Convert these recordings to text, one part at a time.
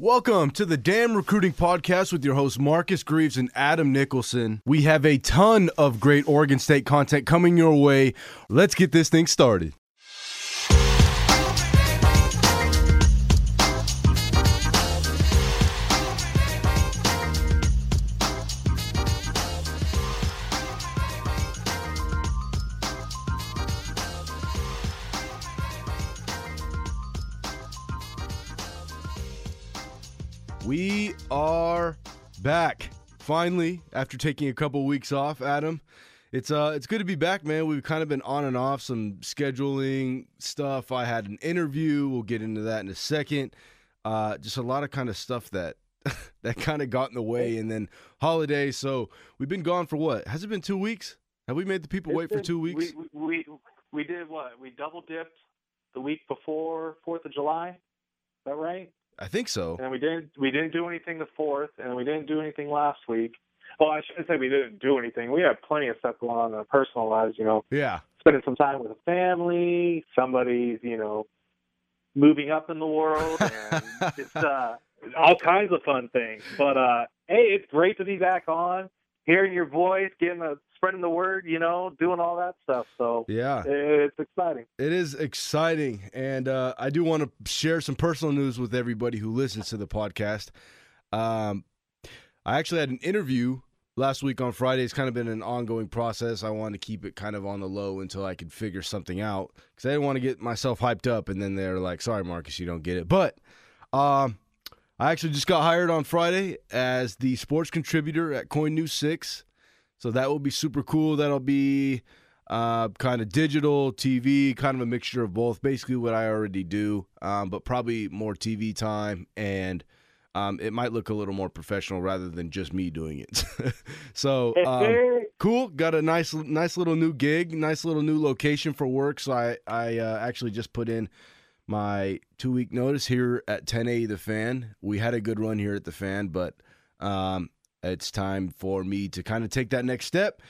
Welcome to the DAM Recruiting Podcast with your hosts Marcus Greaves and Adam Nicholson. We have a ton of great Oregon State content coming your way. Let's get this thing started. Back finally after taking a couple weeks off, Adam. It's uh it's good to be back, man. We've kind of been on and off some scheduling stuff. I had an interview. We'll get into that in a second. Uh just a lot of kind of stuff that that kind of got in the way and then holiday. So, we've been gone for what? Has it been 2 weeks? Have we made the people wait for 2 weeks? We, we we did what? We double dipped the week before Fourth of July. Is that right? I think so. And we didn't we didn't do anything the fourth, and we didn't do anything last week. Well, I shouldn't say we didn't do anything. We had plenty of stuff going on in our personal lives. You know, Yeah. spending some time with the family. Somebody's you know moving up in the world, and it's uh, all kinds of fun things. But uh, hey, it's great to be back on, hearing your voice, getting the spreading the word. You know, doing all that stuff. So Yeah. it's exciting. It is exciting, and uh, I do want to share some personal news with everybody who listens to the podcast. Um, I actually had an interview last week on Friday. It's kind of been an ongoing process. I wanted to keep it kind of on the low until I could figure something out because I didn't want to get myself hyped up, and then they're like, "Sorry, Marcus, you don't get it." But um, I actually just got hired on Friday as the sports contributor at KOIN News Six, so that will be super cool. That'll be uh, kind of digital TV, kind of a mixture of both. Basically, what I already do, um, but probably more TV time, and um, it might look a little more professional rather than just me doing it. so um, cool. Got a nice, nice little new gig, nice little new location for work. So I, I uh, actually just put in my two week notice here at 1080 The Fan. We had a good run here at The Fan, but um, it's time for me to kind of take that next step.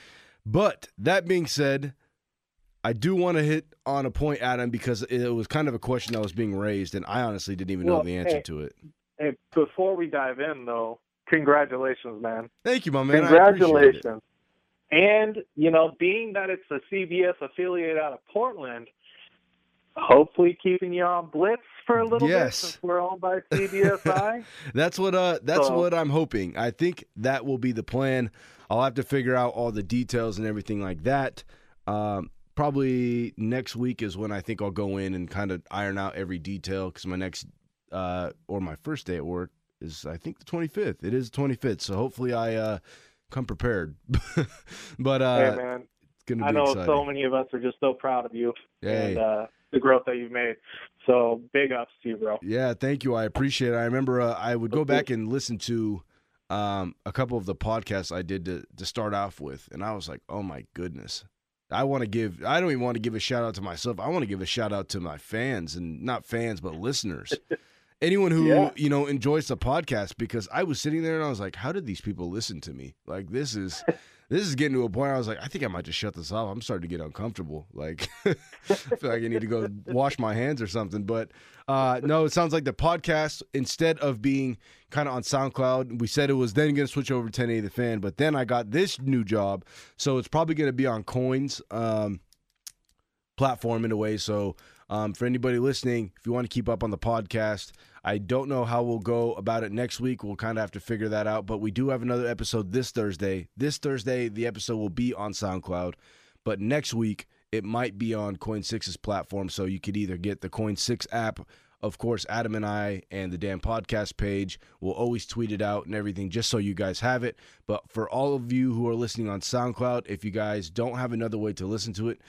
But that being said, I do want to hit on a point, Adam, because it was kind of a question that was being raised, and I honestly didn't even know the answer hey, to it. Hey, before we dive in, though, congratulations, man. Thank you, my man. I it. congratulations. And, you know, being that it's a CBS affiliate out of Portland, hopefully keeping you on Blitz for a little Yes. bit since we're owned by CBSI. That's what uh that's So- what I'm hoping. I think that will be the plan. I'll have to figure out all the details and everything like that. Um probably next week is when I think I'll go in and kind of iron out every detail cuz my next uh or my first day at work is I think the 25th. It is the 25th. So hopefully I uh come prepared. but uh hey, man, it's going to I know exciting. so many of us are just so proud of you Hey. and uh, the growth that you've made. So big ups to you, bro. Yeah, thank you. I appreciate it. I remember uh, I would go back and listen to um, a couple of the podcasts I did to, to start off with, and I was like, oh my goodness. I want to give, I don't even want to give a shout out to myself. I want to give a shout out to my fans and not fans, but listeners. Anyone who, Yeah. you know, enjoys the podcast because I was sitting there and I was like, how did these people listen to me? Like, this is. This is getting to a point where I was like, I think I might just shut this off. I'm starting to get uncomfortable. Like, I feel like I need to go wash my hands or something. But uh, no, it sounds like the podcast, instead of being kind of on SoundCloud, we said it was then going to switch over to 1080 The Fan. But then I got this new job. So it's probably going to be on KOIN's um, platform in a way. So um, for anybody listening, if you want to keep up on the podcast, I don't know how we'll go about it next week. We'll kind of have to figure that out. But we do have another episode this Thursday. This Thursday, the episode will be on SoundCloud. But next week, it might be on KOIN Six's platform. So you could either get the KOIN Six app. Of course, Adam and I and the DAM podcast page will always tweet it out and everything just so you guys have it. But for all of you who are listening on SoundCloud, if you guys don't have another way to listen to it,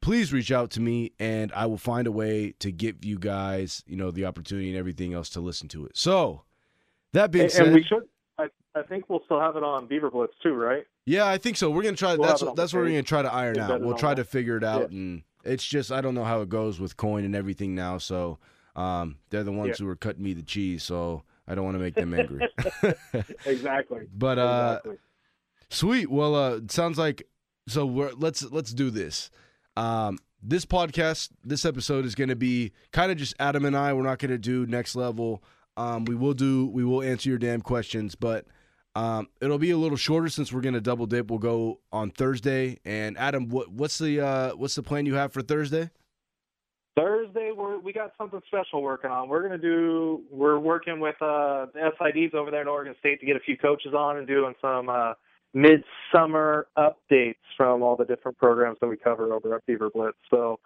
please reach out to me and I will find a way to give you guys, you know, the opportunity and everything else to listen to it. So, that being And, said, and we should. I, I think we'll still have it on Beaver Blitz too, right? yeah, I think so. We're gonna try. We'll that's have that's what we're gonna try to iron out. We'll try to figure it out, Yeah. and it's just I don't know how it goes with KOIN and everything now. So, um, they're the ones Yeah. who are cutting me the cheese. So I don't want to make them angry. Exactly. but uh, exactly. Sweet. Well, uh, sounds like so. We're let's let's do this. Um, this podcast, this episode is going to be kind of just Adam and I. We're not going to do next level. Um, we will do we will answer your DAM questions, but um, it'll be a little shorter since we're gonna double dip. We'll go on Thursday. And Adam, what, what's the uh, what's the plan you have for Thursday? Thursday, we're we got something special working on. We're gonna do. We're working with uh, the SIDs over there at Oregon State to get a few coaches on and doing some uh, midsummer updates from all the different programs that we cover over at Beaver Blitz. So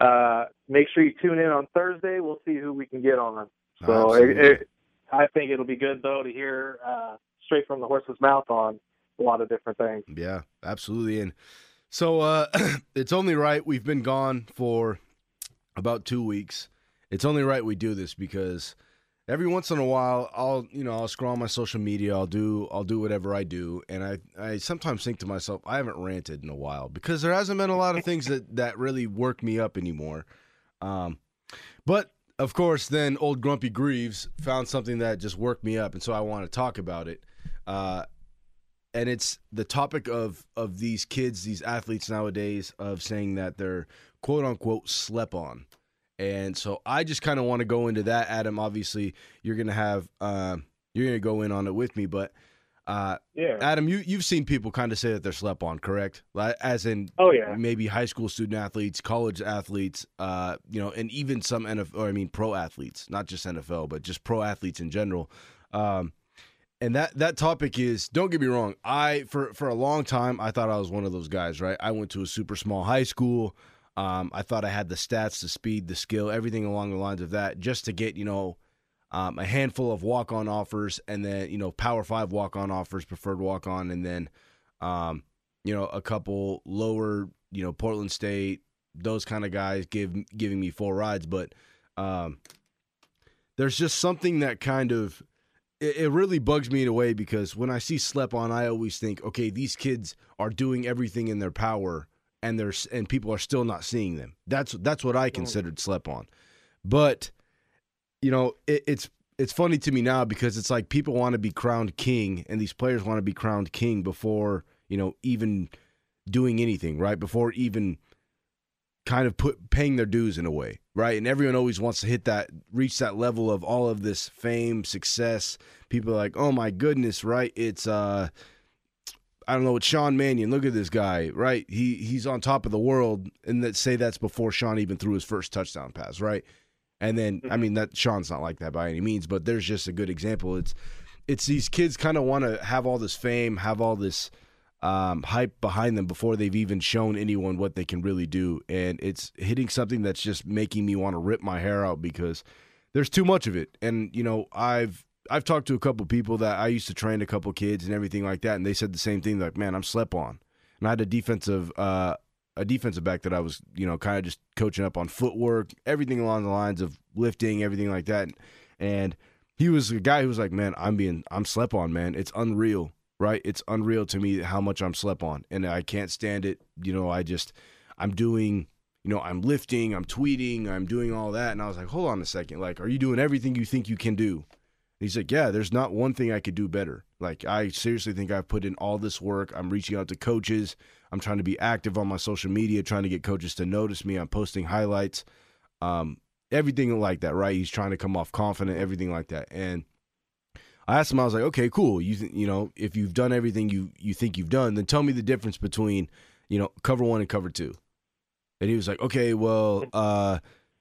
uh, make sure you tune in on Thursday. We'll see who we can get on. So it, it, I think it'll be good though to hear uh, straight from the horse's mouth on a lot of different things. Yeah, absolutely. And so uh, it's only right we've been gone for about two weeks. It's only right we do this because every once in a while I'll you know I'll scroll on my social media I'll do I'll do whatever I do and I I sometimes think to myself I haven't ranted in a while because there hasn't been a lot of things that that really work me up anymore. Um but of course then old grumpy Greaves found something that just worked me up and so I want to talk about it. Uh and it's the topic of of these kids these athletes nowadays of saying that they're quote unquote slept on and so I just kind of want to go into that, Adam. Obviously, you're gonna have uh, you're gonna go in on it with me, but uh, yeah, Adam, you you've seen people kind of say that they're slept on, correct? As in, oh yeah, maybe high school student athletes, college athletes, uh, you know, and even some NFL, or I mean, pro athletes, not just NFL, but just pro athletes in general. Um, and that that topic is don't get me wrong i for for a long time i thought i was one of those guys right i went to a super small high school um, I thought I had the stats, the speed, the skill, everything along the lines of that, just to get you know um, a handful of walk on offers, and then you know Power Five walk on offers, preferred walk on, and then um, you know a couple lower, you know Portland State, those kind of guys give giving me full rides, but um, there's just something that kind of it, it really bugs me in a way because when I see slep on, I always think, okay, these kids are doing everything in their power and there's and people are still not seeing them. That's that's what I considered slept on. But you know, it, it's it's funny to me now because it's like people want to be crowned king and these players want to be crowned king before, you know, even doing anything, right? Before even kind of put paying their dues in a way, right? And everyone always wants to hit that reach that level of all of this fame, success. People are like, "Oh my goodness, right? It's uh I don't know, with Sean Mannion. Look at this guy, right? He he's on top of the world, and that say that's before Sean even threw his first touchdown pass, right? And then I mean that Sean's not like that by any means, but there's just a good example. It's it's these kids kind of want to have all this fame, have all this um, hype behind them before they've even shown anyone what they can really do, and it's hitting something that's just making me want to rip my hair out because there's too much of it. And you know, I've I've talked to a couple people that I used to train a couple kids and everything like that, and they said the same thing. Like, man, I'm slept on. And I had a defensive uh, a defensive back that I was, you know, kind of just coaching up on footwork, everything along the lines of lifting, everything like that. And he was a guy who was like, man, I'm being I'm slept on, man. It's unreal, right? It's unreal to me how much I'm slept on, and I can't stand it. You know, I just I'm doing you know, I'm lifting, I'm tweeting, I'm doing all that. And I was like, hold on a second. Like, are you doing everything you think you can do? He's like, yeah, there's not one thing I could do better. Like, I seriously think I've put in all this work. I'm reaching out to coaches. I'm trying to be active on my social media, trying to get coaches to notice me. I'm posting highlights, um, everything like that, right? He's trying to come off confident, everything like that. And I asked him, I was like, okay, cool. You th- you know, if you've done everything you you think you've done, then tell me the difference between you know cover one and cover two. And he was like, okay, well, uh,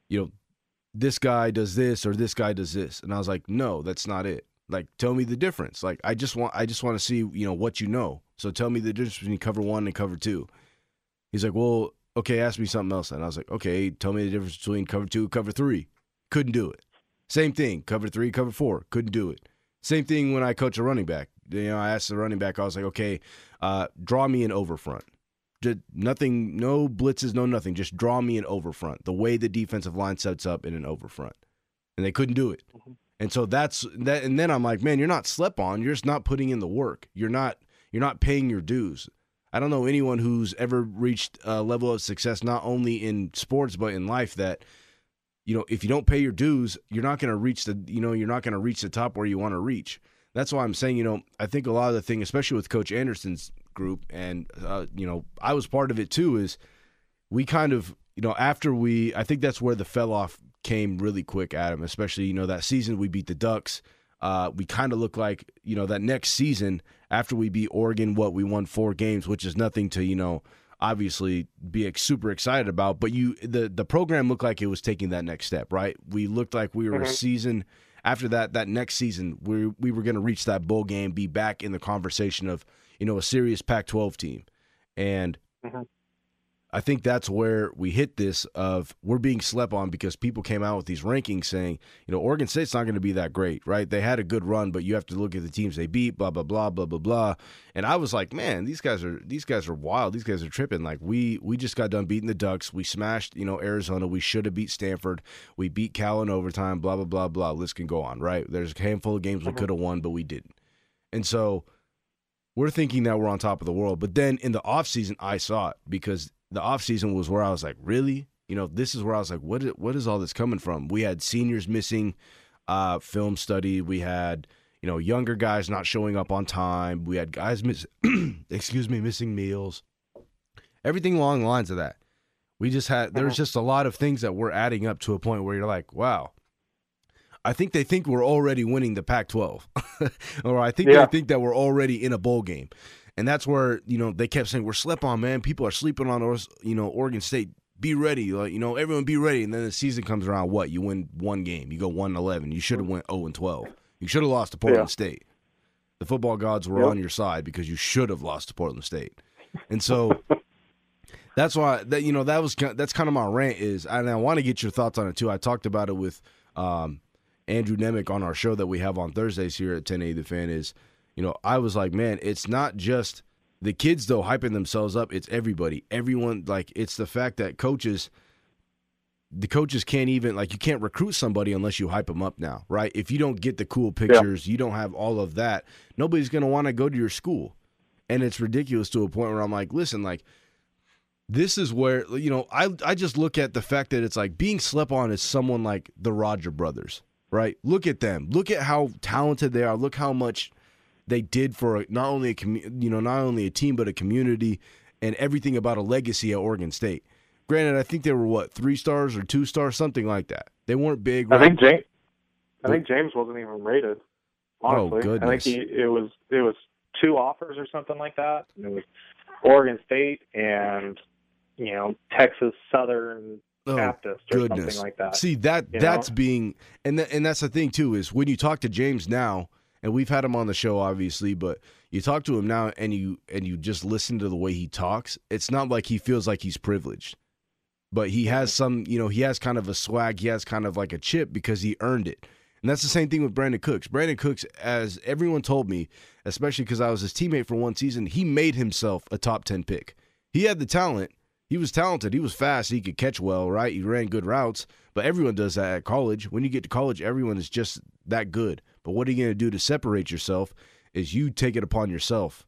you know, this guy does this or this guy does this. And i was like no that's not it. Like tell me the difference. Like i just want i just want to see you know what you know. So tell me the difference between cover one and cover two. He's like well okay ask me something else. And i was like okay tell me the difference between cover two cover three. Couldn't do it. Same thing cover three cover four. Couldn't do it. Same thing when i coach a running back. You know i asked the running back i was like okay uh, draw me an over front just nothing, no blitzes, no nothing. Just draw me an over front. The way the defensive line sets up in an over front, and they couldn't do it. Mm-hmm. And so that's that. And then I'm like, man, you're not slept on. You're just not putting in the work. You're not. You're not paying your dues. I don't know anyone who's ever reached a level of success, not only in sports but in life, that you know, if you don't pay your dues, you're not going to reach the, you know, you're not going to reach the top where you want to reach. That's why I'm saying, you know, I think a lot of the thing, especially with Coach Andersen's group, and uh, you know I was part of it too. Is we kind of you know, after we, I think that's where the fell off came really quick, Adam. Especially you know that season we beat the Ducks. Uh, we kind of look like you know that next season after we beat Oregon, what we won four games, which is nothing to you know obviously be super excited about. But you the the program looked like it was taking that next step, right? We looked like we were mm-hmm. a season after that that next season we we were going to reach that bowl game, be back in the conversation of you know a serious Pac-12 team, and. Mm-hmm. I think that's where we hit this of we're being slept on because people came out with these rankings saying, you know, Oregon State's not going to be that great, right? They had a good run, but you have to look at the teams they beat, blah blah blah blah blah blah. And I was like, man, these guys are these guys are wild. These guys are tripping. Like we we just got done beating the Ducks. We smashed, you know, Arizona. We should have beat Stanford. We beat Cal in overtime. Blah blah blah blah. List can go on, right? There's a handful of games we mm-hmm. could have won, but we didn't. And so we're thinking that we're on top of the world. But then in the offseason, I saw it because the off season was where I was like, really? You know, this is where I was like, what is, what is all this coming from? We had seniors missing uh, film study. We had, you know, younger guys not showing up on time. We had guys miss, excuse me, missing meals. Everything along the lines of that. We just had there's uh-huh. just a lot of things that were adding up to a point where you're like, wow. I think they think we're already winning the Pac-12, or I think yeah. they think that we're already in a bowl game. And that's where, you know, they kept saying, we're slept on, man. People are sleeping on us, you know, Oregon State. Be ready. Like, you know, everyone be ready. And then the season comes around, what? You win one game. You go 1 11. You should have went 0 and 12. You should have lost to Portland yeah. State. The football gods were yep. on your side because you should have lost to Portland State. And so that's why that you know that was that's kind of my rant is and I want to get your thoughts on it too. I talked about it with um, Andrew Nemec on our show that we have on Thursdays here at 1080 The Fan is – you know, I was like, man, it's not just the kids though hyping themselves up. It's everybody. Everyone like it's the fact that coaches the coaches can't even like you can't recruit somebody unless you hype them up now, right? If you don't get the cool pictures, yeah. you don't have all of that, nobody's going to want to go to your school. And it's ridiculous to a point where I'm like, listen, like this is where you know, I I just look at the fact that it's like being slept on is someone like the Roger brothers, right? Look at them. Look at how talented they are. Look how much they did for not only a commu- you know not only a team but a community and everything about a legacy at Oregon State. Granted, I think they were what three stars or two stars, something like that. They weren't big. Right? I think James. I think James wasn't even rated. Honestly, oh goodness! I think he it was it was two offers or something like that. It was Oregon State and you know Texas Southern oh, Baptist or goodness. something like that. See that that's know? being and th- and that's the thing too is when you talk to James now and we've had him on the show obviously but you talk to him now and you and you just listen to the way he talks it's not like he feels like he's privileged but he has some you know he has kind of a swag he has kind of like a chip because he earned it and that's the same thing with Brandin Cooks. Brandin Cooks, as everyone told me, especially because I was his teammate for one season, he made himself a top 10 pick. He had the talent. He was talented. He was fast. He could catch well, right? He ran good routes. But everyone does that at college. When you get to college, everyone is just that good. But what are you going to do to separate yourself? Is you take it upon yourself,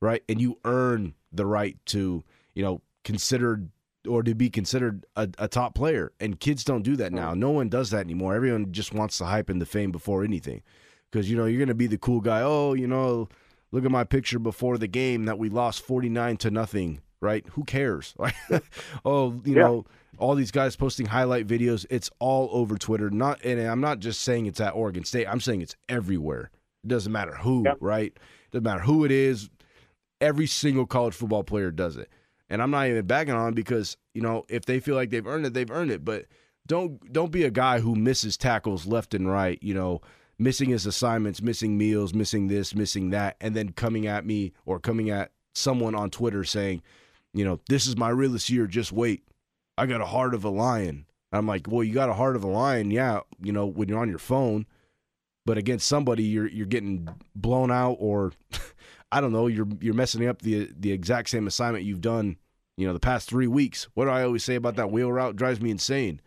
right? And you earn the right to, you know, considered or to be considered a, a top player. And kids don't do that now. No one does that anymore. Everyone just wants the hype and the fame before anything. Because, you know, you're going to be the cool guy. Oh, you know, look at my picture before the game that we lost 49 to nothing, right? Who cares? oh, you yeah. know all these guys posting highlight videos. It's all over Twitter. Not and I'm not just saying it's at Oregon State. I'm saying it's everywhere. It doesn't matter who, yep. right? It doesn't matter who it is. Every single college football player does it. And I'm not even bagging on because, you know, if they feel like they've earned it, they've earned it. But don't don't be a guy who misses tackles left and right, you know, missing his assignments, missing meals, missing this, missing that, and then coming at me or coming at someone on Twitter saying, you know, this is my realest year, just wait. I got a heart of a lion. I'm like, well, you got a heart of a lion, yeah, you know, when you're on your phone, but against somebody you're you're getting blown out or I don't know, you're you're messing up the the exact same assignment you've done, you know, the past 3 weeks. What do I always say about that wheel route drives me insane.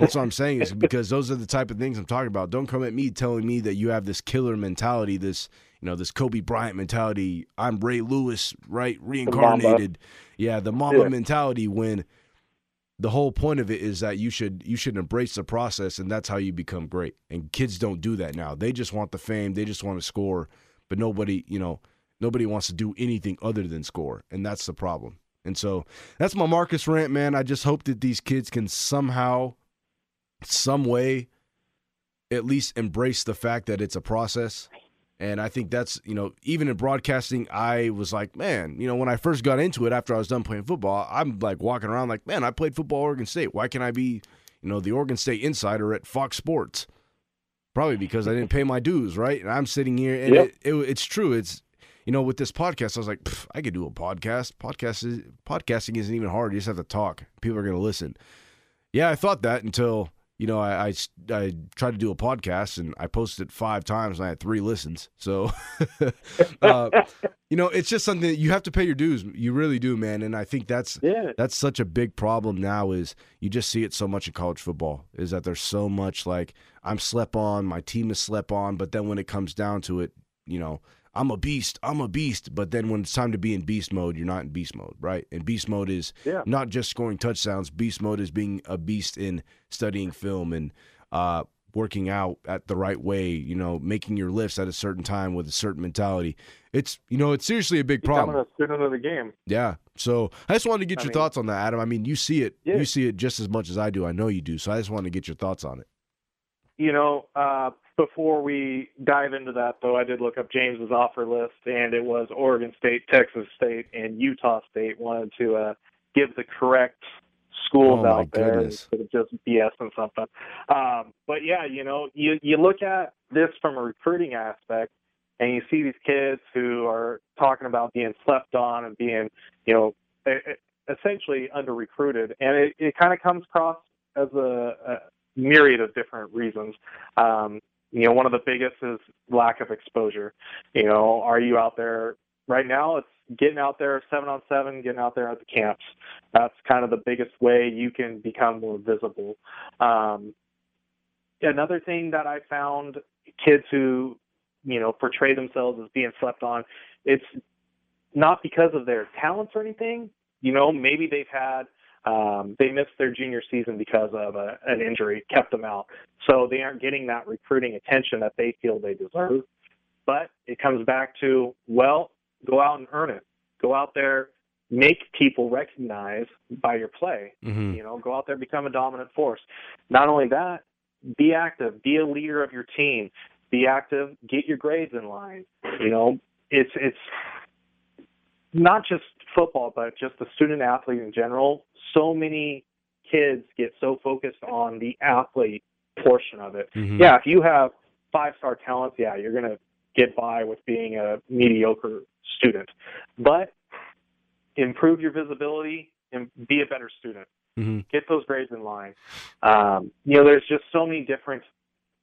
That's what I'm saying is because those are the type of things I'm talking about. Don't come at me telling me that you have this killer mentality, this you know, this Kobe Bryant mentality. I'm Ray Lewis, right? Reincarnated. Yeah, the mama yeah. mentality when the whole point of it is that you should you should embrace the process and that's how you become great and kids don't do that now they just want the fame they just want to score but nobody you know nobody wants to do anything other than score and that's the problem And so that's my Marcus rant, man. I just hope that these kids can somehow, some way, at least embrace the fact that it's a process. And I think that's, you know, even in broadcasting, I was like, man, you know, when I first got into it after I was done playing football, I'm like walking around like, man, I played football at Oregon State. Why can't I be, you know, the Oregon State insider at Fox Sports? Probably because I didn't pay my dues, right? And I'm sitting here, and Yep. it, it, it's true. It's you know, with this podcast, I was like, I could do a podcast. Podcast is podcasting isn't even hard. You just have to talk. People are going to listen. Yeah, I thought that until you know I, I I tried to do a podcast and I posted it five times and I had three listens. So, uh, you know, it's just something that you have to pay your dues. You really do, man. And I think that's Yeah. that's such a big problem now is you just see it so much in college football is that there's so much like I'm slept on, my team is slept on, but then when it comes down to it, you know, I'm a beast, I'm a beast, but then when it's time to be in beast mode, you're not in beast mode, right? And beast mode is Yeah. not just scoring touchdowns. Beast mode is being a beast in studying film and uh working out at the right way, you know, making your lifts at a certain time with a certain mentality. It's you know, it's seriously a big problem. Of the game. Yeah. So I just wanted to get I your mean- thoughts on that, Adam. I mean, you see it. Yeah. You see it just as much as I do. I know you do. So I just wanted to get your thoughts on it. You know, uh, before we dive into that, though, I did look up James's offer list, and it was Oregon State, Texas State, and Utah State wanted to uh, give the correct schools Oh, out there goodness. instead of just BS and something. Um, but yeah, you know, you you look at this from a recruiting aspect, and you see these kids who are talking about being slept on and being, you know, essentially under recruited, and it, it kind of comes across as a, a myriad of different reasons. Um, you know, one of the biggest is lack of exposure. You know, are you out there right now? It's getting out there seven on seven, getting out there at the camps. That's kind of the biggest way you can become more visible. Um, another thing that I found kids who, you know, portray themselves as being slept on, it's not because of their talents or anything. You know, maybe they've had um, they missed their junior season because of a, an injury, kept them out. So they aren't getting that recruiting attention that they feel they deserve. But it comes back to, well, go out and earn it. Go out there, make people recognize by your play. Mm-hmm. You know, go out there, become a dominant force. Not only that, be active, be a leader of your team, be active, get your grades in line. You know, it's it's not just football, but just the student athlete in general. So many kids get so focused on the athlete portion of it. Mm-hmm. Yeah, if you have five star talents, yeah, you're gonna get by with being a mediocre student. But improve your visibility and be a better student. Mm-hmm. Get those grades in line. Um, you know, there's just so many different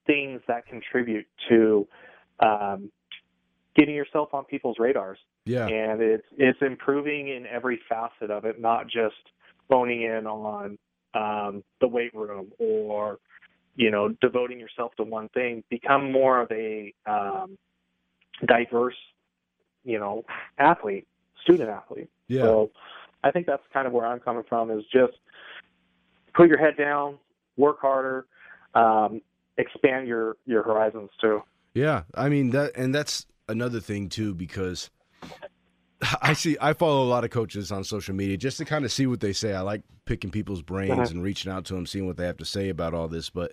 things that contribute to um, getting yourself on people's radars Yeah. and it's it's improving in every facet of it, not just phoning in on um, the weight room or you know devoting yourself to one thing. Become more of a um, diverse, you know, athlete, student athlete. Yeah. So I think that's kind of where I'm coming from is just put your head down, work harder, um, expand your your horizons too. Yeah, I mean that, and that's another thing too because I see I follow a lot of coaches on social media just to kind of see what they say. I like picking people's brains Uh-huh. and reaching out to them, seeing what they have to say about all this. But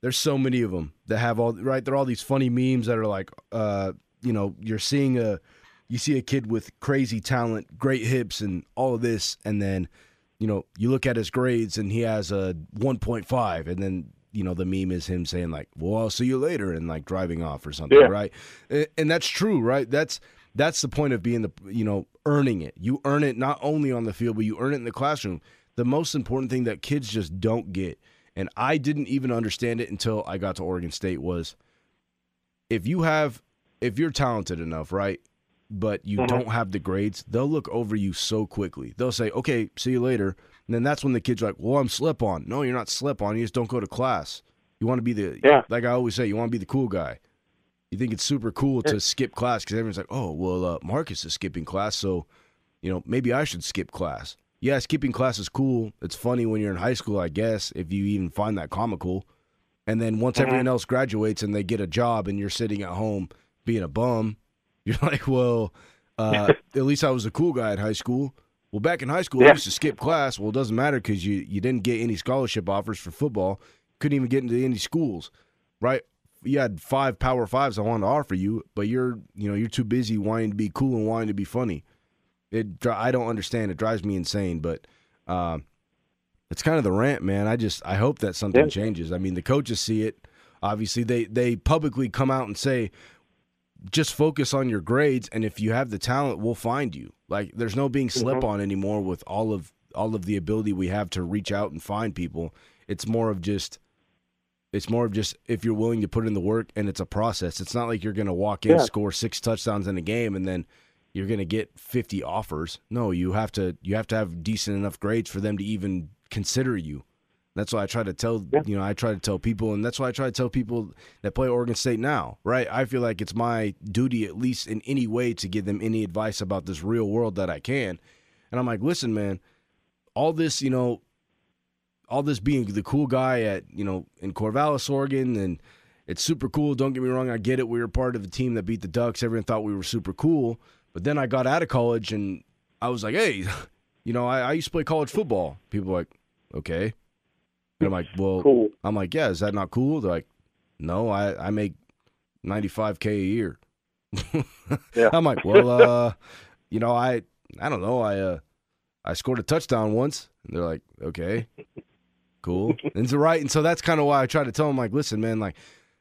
there's so many of them that have all right. There are all these funny memes that are like, uh, you know, you're seeing a, you see a kid with crazy talent, great hips, and all of this, and then, you know, you look at his grades and he has a 1.5, and then you know the meme is him saying like, "Well, I'll see you later," and like driving off or something, Yeah. right? And, and that's true, right? That's that's the point of being the you know earning it. You earn it not only on the field, but you earn it in the classroom. The most important thing that kids just don't get, and I didn't even understand it until I got to Oregon State was if you have if you're talented enough, right? But you Mhm. don't have the grades, they'll look over you so quickly. They'll say, "Okay, see you later," and then that's when the kids are like, "Well, I'm slip on." No, you're not slip on. You just don't go to class. You want to be the Yeah. like I always say, you want to be the cool guy. You think it's super cool to skip class because everyone's like, "Oh, well, uh, Marcus is skipping class, so you know maybe I should skip class." Yeah, skipping class is cool. It's funny when you're in high school, I guess, if you even find that comical. And then once Mhm. everyone else graduates and they get a job and you're sitting at home being a bum, you're like, well, uh, at least I was a cool guy at high school. Well, back in high school, Yeah. I used to skip class. Well, it doesn't matter because you you didn't get any scholarship offers for football. Couldn't even get into any schools, right? You had five Power Fives I wanted to offer you, but you're you know you're too busy wanting to be cool and wanting to be funny. It I don't understand. It drives me insane, but. Um, it's kind of the rant, man. I just I hope that something Yeah. changes. I mean, the coaches see it. Obviously, they they publicly come out and say, just focus on your grades, and if you have the talent, we'll find you. Like, there's no being slip Mhm. on anymore with all of all of the ability we have to reach out and find people. It's more of just. It's more of just if you're willing to put in the work and it's a process. It's not like you're going to walk in, Yeah. score six touchdowns in a game, and then you're going to get 50 offers. No, you have to you have to have decent enough grades for them to even consider you. That's why I try to tell Yeah. you know I try to tell people, and that's why I try to tell people that play Oregon State now. Right? I feel like it's my duty, at least in any way, to give them any advice about this real world that I can. And I'm like, listen, man, all this, you know, all this being the cool guy at you know in Corvallis, Oregon, and it's super cool. Don't get me wrong, I get it. We were part of the team that beat the Ducks. Everyone thought we were super cool. But then I got out of college and I was like, hey, you know, I, I used to play college football. People were like, okay. And I'm like, well, Cool. I'm like, yeah, is that not cool? They're like, no, I, I make 95K a year. Yeah. I'm like, well, uh, you know, I, I don't know. I, uh, I scored a touchdown once. And they're like, okay, cool. and so, right. And so that's kind of why I try to tell them, like, listen, man, like,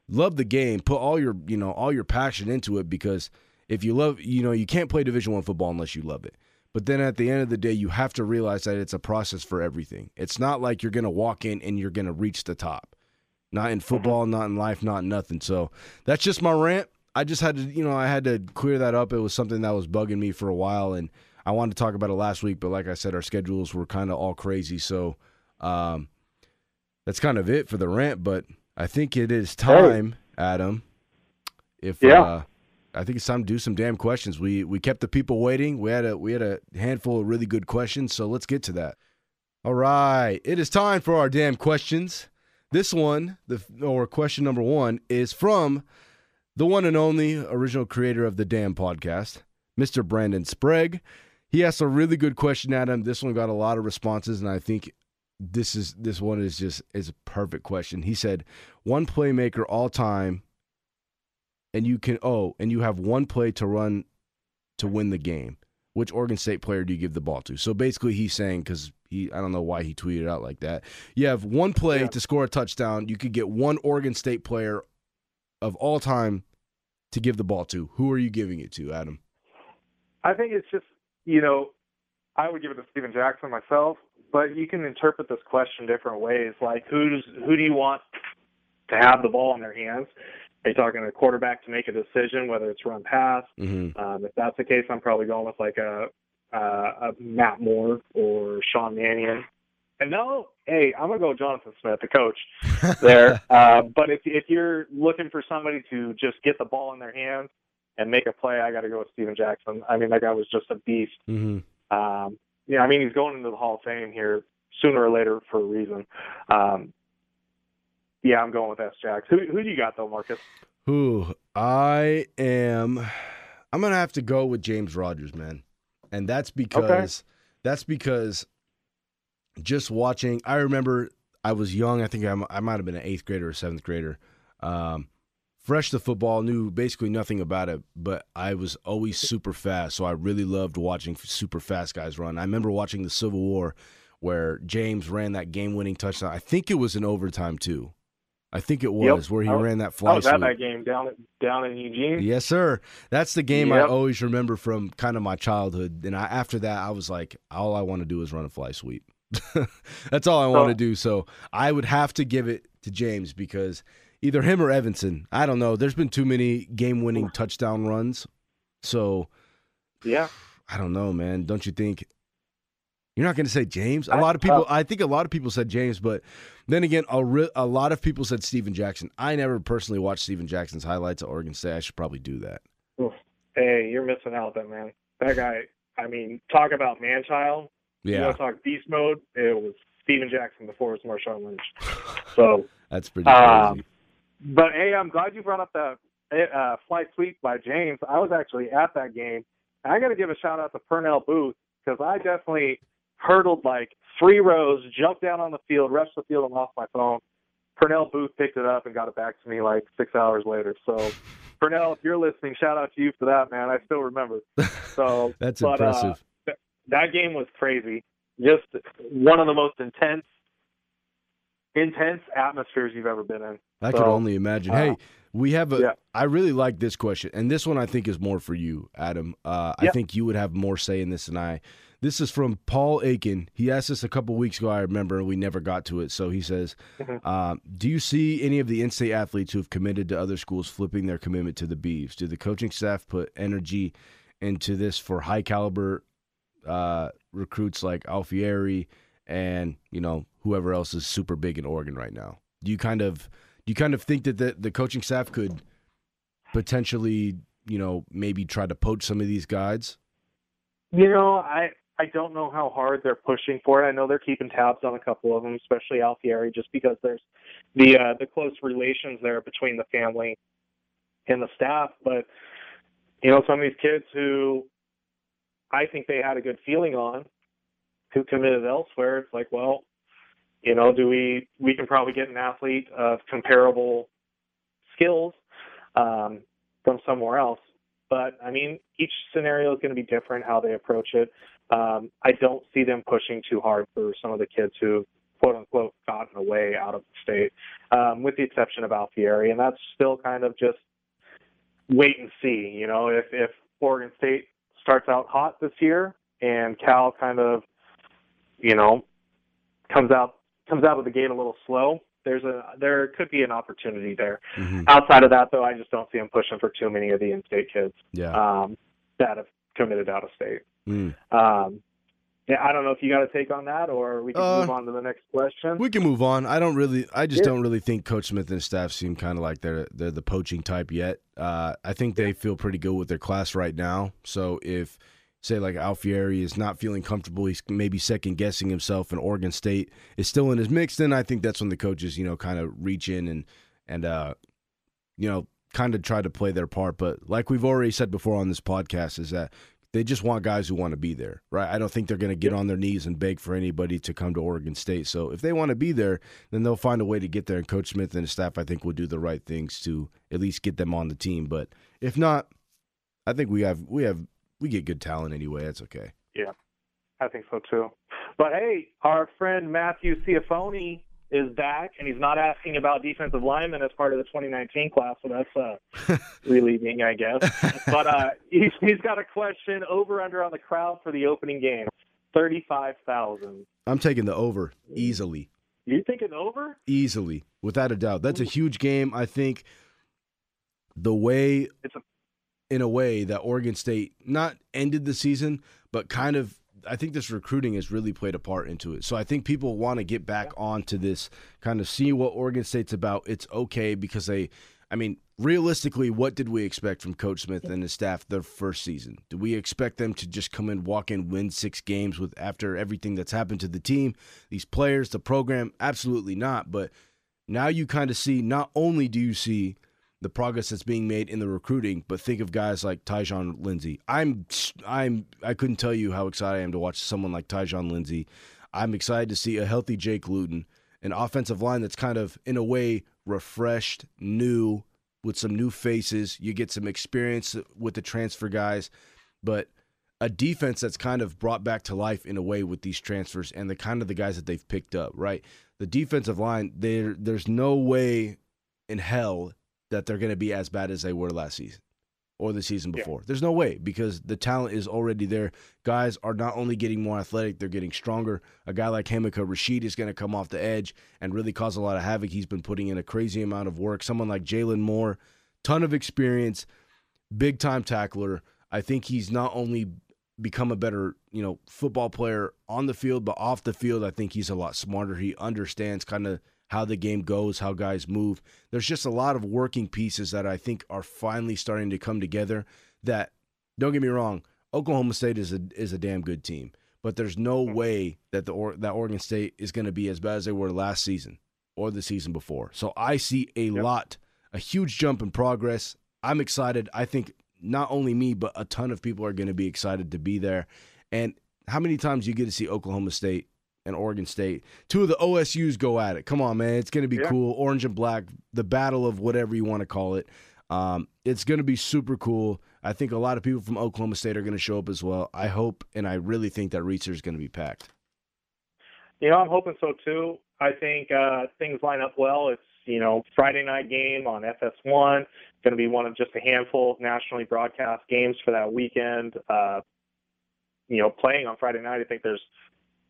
love the game, put all your, you know, all your passion into it because if you love, you know, you can't play Division One football unless you love it. But then at the end of the day, you have to realize that it's a process for everything. It's not like you're going to walk in and you're going to reach the top. Not in football, not in life, not in nothing. So that's just my rant. I just had to, you know, I had to clear that up. It was something that was bugging me for a while, and I wanted to talk about it last week. But like I said, our schedules were kind of all crazy. So um, that's kind of it for the rant. But I think it is time, Adam. If Yeah. uh, I think it's time to do some DAM questions. We we kept the people waiting. We had a we had a handful of really good questions, so let's get to that. All right, it is time for our DAM questions. This one, the or question number one, is from the one and only original creator of the DAM podcast, Mr. Brandon Sprague. He asked a really good question, Adam. This one got a lot of responses, and I think this is this one is just is a perfect question. He said, "One playmaker all time and you can oh, and you have one play to run to win the game. Which Oregon State player do you give the ball to? So basically, he's saying because he I don't know why he tweeted out like that. You have one play Yeah. to score a touchdown. You could get one Oregon State player of all time to give the ball to. Who are you giving it to, Adam? I think it's just, you know, I would give it to Steven Jackson myself, but you can interpret this question different ways. Like, who's who do you want to have the ball in their hands? Are you talking a quarterback to make a decision whether it's run pass? Mm-hmm. Um, if that's the case, I'm probably going with like a, a, a Matt Moore or Sean Mannion. And no, hey, I'm gonna go Jonathan Smith, the coach there. uh, but if if you're looking for somebody to just get the ball in their hands and make a play, I got to go with Steven Jackson. I mean, that guy was just a beast. Mm-hmm. Um, know, I mean, he's going into the Hall of Fame here sooner or later for a reason. Um, yeah, I'm going with S. Jacks. Who who do you got though, Marcus? Who I am, I'm gonna have to go with James Rodgers, man, and that's because that's because just watching. I remember I was young. I think I, I might have been an eighth grader or seventh grader. Um, fresh to football, knew basically nothing about it, but I was always super fast. So I really loved watching super fast guys run. I remember watching the Civil War where James ran that game-winning touchdown. I think it was in overtime too. I think it was where he I ran that I fly was at that game down down in Eugene. Yes, sir. That's the game I always remember from kind of my childhood. And I, after that, I was like, all I want to do is run a fly sweep. That's all I want to do. So I would have to give it to James because either him or Evanson. I don't know. There's been too many game winning touchdown runs. So Yeah, I don't know, man. Don't you think? You're not going to say James. A lot of people. uh, I think a lot of people said James, but then again, a, re- a lot of people said Steven Jackson. I never personally watched Steven Jackson's highlights at Oregon State. I should probably do that. hey, you're missing out, then, man. That guy. I mean, talk about man child. You Yeah, want to talk beast mode? It was Steven Jackson before it was Marshawn Lynch. So, that's pretty crazy. Um, but hey, I'm glad you brought up the uh, fly sweep by James. I was actually at that game. I got to give a shout out to Pernell Booth. because I definitely hurdled like three rows, jumped down on the field, rushed the field, and lost my phone. Pernell Booth picked it up and got it back to me like six hours later. So, Pernell, if you're listening, shout out to you for that, man. I still remember. So That's but, uh, impressive. th- that game was crazy. Just one of the most intense, intense atmospheres you've ever been in. I could only imagine. uh, hey, we have a. yeah. I really like this question, and this one I think is more for you, Adam. Uh, I think you would have more say in this than I. This is from Paul Aiken. He asked us a couple weeks ago. I remember, and we never got to it. So he says, Mhm. um, "Do you see any of the in-state athletes who have committed to other schools flipping their commitment to the Beavs? Do the coaching staff put energy into this for high caliber uh, recruits like Alfieri and you know whoever else is super big in Oregon right now? Do you kind of do you kind of think that the, the coaching staff could potentially you know maybe try to poach some of these guys? You know, I I don't know how hard they're pushing for it. I know they're keeping tabs on a couple of them, especially Alfieri, just because there's the uh, the close relations there between the family and the staff. But you know, some of these kids who I think they had a good feeling on, who committed elsewhere, it's like, well, you know, do we we can probably get an athlete of comparable skills um, from somewhere else. But I mean, each scenario is going to be different how they approach it. Um, I don't see them pushing too hard for some of the kids who, quote unquote, gotten away out of the state, um, with the exception of Alfieri, and that's still kind of just wait and see. You know, if if Oregon State starts out hot this year and Cal kind of, you know, comes out comes out of the gate a little slow, there's a there could be an opportunity there. Mhm. Outside of that, though, I just don't see them pushing for too many of the in-state kids Yeah. um, that have committed out of state. Mm. Um, yeah, I don't know if you got a take on that, or we can Uh, move on to the next question. We can move on. I don't really. I just Yeah. don't really think Coach Smith and staff seem kind of like they're they're the poaching type yet. Uh, I think they feel pretty good with their class right now. So if say like Alfieri is not feeling comfortable, he's maybe second guessing himself, and Oregon State is still in his mix, then I think that's when the coaches you know kind of reach in and and uh, you know kind of try to play their part. But like we've already said before on this podcast, is that they just want guys who want to be there, right? I don't think they're going to get on their knees and beg for anybody to come to Oregon State. So if they want to be there, then they'll find a way to get there. And Coach Smith and his staff, I think, will do the right things to at least get them on the team. But if not, I think we have we have we get good talent anyway. That's okay. Yeah, I think so too. But hey, our friend Matthew Ciafoni is back, and he's not asking about defensive linemen as part of the 2019 class, so that's uh, relieving, I guess. But uh, he's, he's got a question over under on the crowd for the opening game, 35,000. I'm taking the over easily. You thinking over? easily, without a doubt. That's a huge game. I think the way, It's a- in a way, that Oregon State not ended the season, but kind of. I think this recruiting has really played a part into it. So I think people want to get back onto this, kind of see what Oregon State's about. It's okay because they, I mean, realistically, what did we expect from Coach Smith and his staff their first season? Do we expect them to just come in, walk in, win six games with after everything that's happened to the team, these players, the program? Absolutely not. But now you kind of see not only do you see the progress that's being made in the recruiting, but think of guys like Tyjon Lindsey. I'm I'm I couldn't tell you how excited I am to watch someone like Tyjon Lindsey. I'm excited to see a healthy Jake Luton, an offensive line that's kind of in a way refreshed, new, with some new faces. You get some experience with the transfer guys, but a defense that's kind of brought back to life in a way with these transfers and the kind of the guys that they've picked up, right? The defensive line, there there's no way in hell that they're going to be as bad as they were last season or the season Yeah. before. There's no way because the talent is already there. Guys are not only getting more athletic, they're getting stronger. A guy like Hamilcar Rashed is going to come off the edge and really cause a lot of havoc. He's been putting in a crazy amount of work. Someone like Jalen Moore, ton of experience, big time tackler. I think he's not only become a better, you know, football player on the field, but off the field, I think he's a lot smarter. He understands kind of how the game goes, how guys move. There's just a lot of working pieces that I think are finally starting to come together. That don't get me wrong, Oklahoma State is a is a damn good team, but there's no mm-hmm. way that the or, that Oregon State is going to be as bad as they were last season or the season before. So I see a Yep. lot, a huge jump in progress. I'm excited. I think not only me, but a ton of people are going to be excited to be there. And how many times you get to see Oklahoma State and Oregon State, two of the OSU's go at it. Come on, man, it's going to be Yeah. cool. Orange and black, the battle of whatever you want to call it. Um, it's going to be super cool. I think a lot of people from Oklahoma State are going to show up as well. I hope and I really think that Reser is going to be packed. You know, I'm hoping so too. I think uh, things line up well. It's you know Friday night game on FS1. It's Going to be one of just a handful of nationally broadcast games for that weekend. Uh, you know, playing on Friday night. I think there's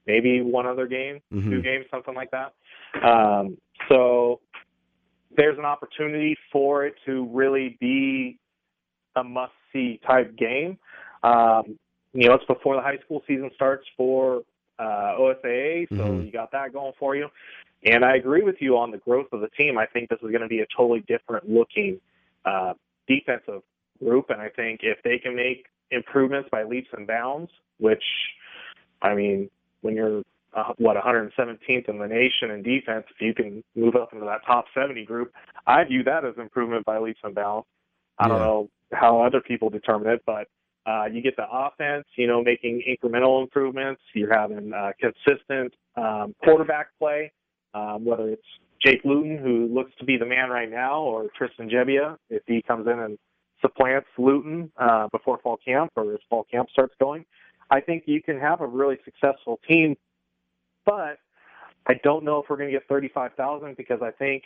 maybe one other game, Mhm. two games, something like that. Um, so there's an opportunity for it to really be a must-see type game. Um, you know, it's before the high school season starts for uh, OSAA, so Mhm. you got that going for you. And I agree with you on the growth of the team. I think this is going to be a totally different looking uh, defensive group, and I think if they can make improvements by leaps and bounds, which, I mean, when you're uh, what 117th in the nation in defense, if you can move up into that top 70 group, I view that as improvement by leaps and bounds. I don't know how other people determine it, but uh, you get the offense, you know, making incremental improvements. You're having uh, consistent um, quarterback play, um, whether it's Jake Luton, who looks to be the man right now, or Tristan Gebbia, if he comes in and supplants Luton uh, before fall camp or as fall camp starts going. I think you can have a really successful team, but I don't know if we're going to get 35,000 because I think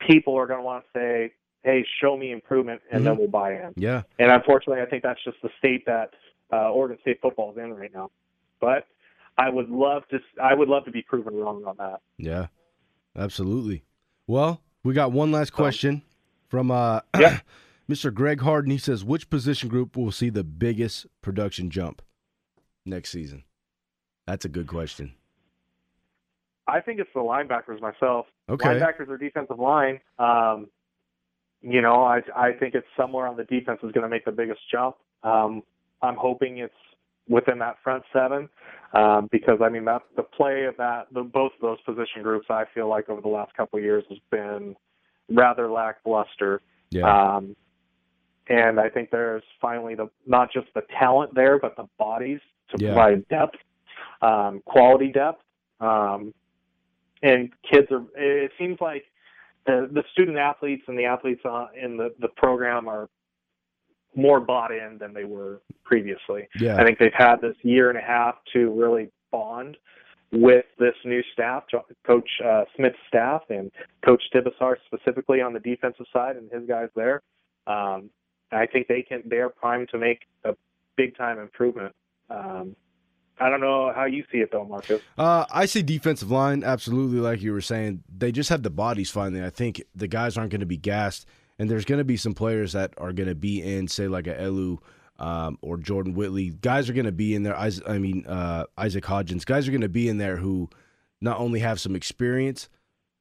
people are going to want to say, hey, show me improvement, and then we'll buy in. Yeah. And unfortunately, I think that's just the state that uh, Oregon State football is in right now. But I would love to. I would love to be proven wrong on that. Yeah, absolutely. Well, we got one last question from uh, Yeah. Mr. Greg Harden. He says, which position group will see the biggest production jump next season? That's a good question. I think it's the linebackers myself. Okay. Linebackers or defensive line. Um, you know, I I think it's somewhere on the defense is going to make the biggest jump. Um, I'm hoping it's within that front seven um, because I mean that the play of that the, both of those position groups I feel like over the last couple of years has been rather lackluster. Yeah. Um, and I think there's finally the not just the talent there, but the bodies to Yeah. provide depth, um, quality depth. Um, and kids are. It seems like the the student athletes and the athletes uh, in the the program are more bought in than they were previously. yeah. I think they've had this year and a half to really bond with this new staff, Coach uh, Smith's staff, and Coach Tibesar specifically on the defensive side and his guys there. Um, I think they can. They are primed to make a big time improvement. Um, I don't know how you see it though, Marcus. Uh, I see defensive line absolutely, like you were saying. They just have the bodies finally. I think the guys aren't going to be gassed, and there's going to be some players that are going to be in, say like a Elu um, or Jordan Whittley. Guys are going to be in there. Is- I mean uh, Isaac Hodgins. Guys are going to be in there who not only have some experience,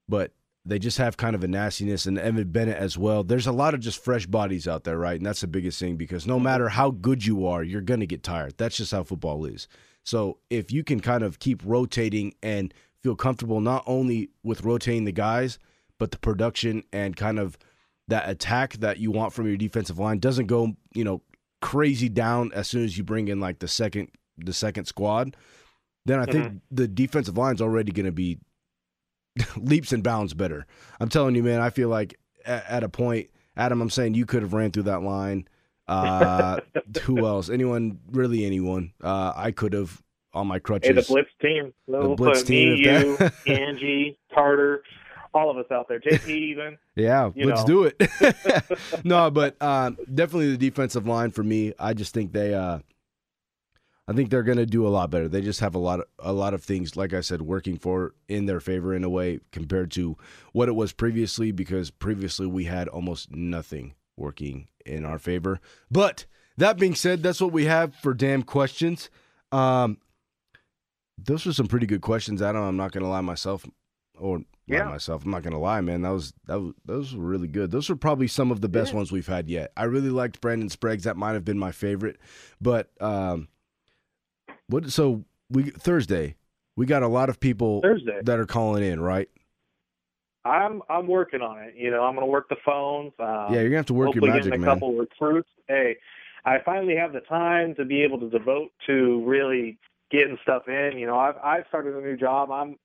but they just have kind of a nastiness. And Evan Bennett as well. There's a lot of just fresh bodies out there, right? And that's the biggest thing because no matter how good you are, you're going to get tired. That's just how football is. So if you can kind of keep rotating and feel comfortable not only with rotating the guys, but the production and kind of that attack that you want from your defensive line doesn't go, you know, crazy down as soon as you bring in like the second the second squad, then I think mm-hmm. the defensive line's already going to be leaps and bounds better. I'm telling you, man, I feel like at, at a point, Adam, I'm saying you could have ran through that line. Uh, who else? Anyone? Really? Anyone? Uh, I could have on my crutches. Hey, the Blitz team. We'll Blitz team, me, you, Angie, Carter, all of us out there. JP even. Yeah, let's know. do it. no, but um, definitely the defensive line for me. I just think they, uh, I think they're going to do a lot better. They just have a lot of a lot of things, like I said, working for in their favor in a way compared to what it was previously. Because previously we had almost nothing working in our favor. But that being said, that's what we have for DAM questions. Um, those were some pretty good questions. I don't. I'm not going to lie myself, or lie myself. I'm not gonna lie, man. That was that was those were really good. Those were probably some of the best Yeah. ones we've had yet. I really liked Brandon Sprague's. That might have been my favorite. But um, what? So we Thursday, we got a lot of people Thursday. that are calling in, right? I'm I'm working on it. You know, I'm going to work the phones. Um, yeah, you're gonna have to work your hopefully magic, getting a man. couple recruits. Hey, I finally have the time to be able to devote to really getting stuff in. You know, I've I've started a new job. I'm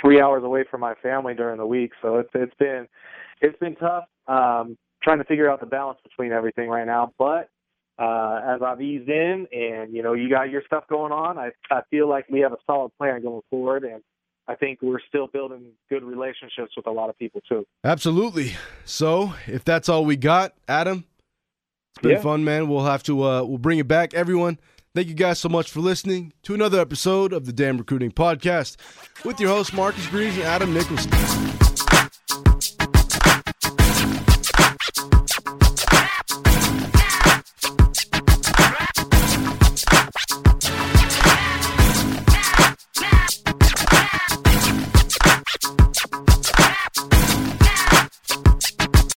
three hours away from my family during the week, so it's it's been it's been tough um, trying to figure out the balance between everything right now. But uh, as I've eased in, and you know, you got your stuff going on, I I feel like we have a solid plan going forward, and I think we're still building good relationships with a lot of people too. Absolutely. So if that's all we got, Adam, it's been Yeah. fun, man. We'll have to uh, we'll bring it back, everyone. Thank you guys so much for listening to another episode of the DAM Recruiting Podcast with your hosts Marcus Greaves and Adam Nicholson.